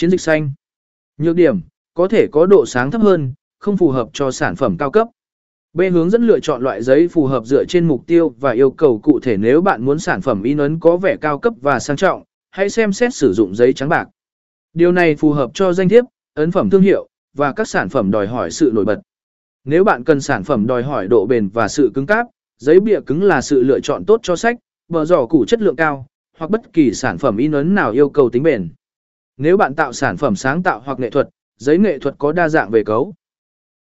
Chiến dịch xanh. Nhược điểm, có thể có độ sáng thấp hơn, không phù hợp cho sản phẩm cao cấp. B hướng dẫn lựa chọn loại giấy phù hợp dựa trên mục tiêu và yêu cầu cụ thể nếu bạn muốn sản phẩm in ấn có vẻ cao cấp và sang trọng, hãy xem xét sử dụng giấy trắng bạc. Điều này phù hợp cho danh thiếp, ấn phẩm thương hiệu và các sản phẩm đòi hỏi sự nổi bật. Nếu bạn cần sản phẩm đòi hỏi độ bền và sự cứng cáp, giấy bìa cứng là sự lựa chọn tốt cho sách, bờ giỏ củ chất lượng cao, hoặc bất kỳ sản phẩm in ấn nào yêu cầu tính bền. Nếu bạn tạo sản phẩm sáng tạo hoặc nghệ thuật, giấy nghệ thuật có đa dạng về cấu.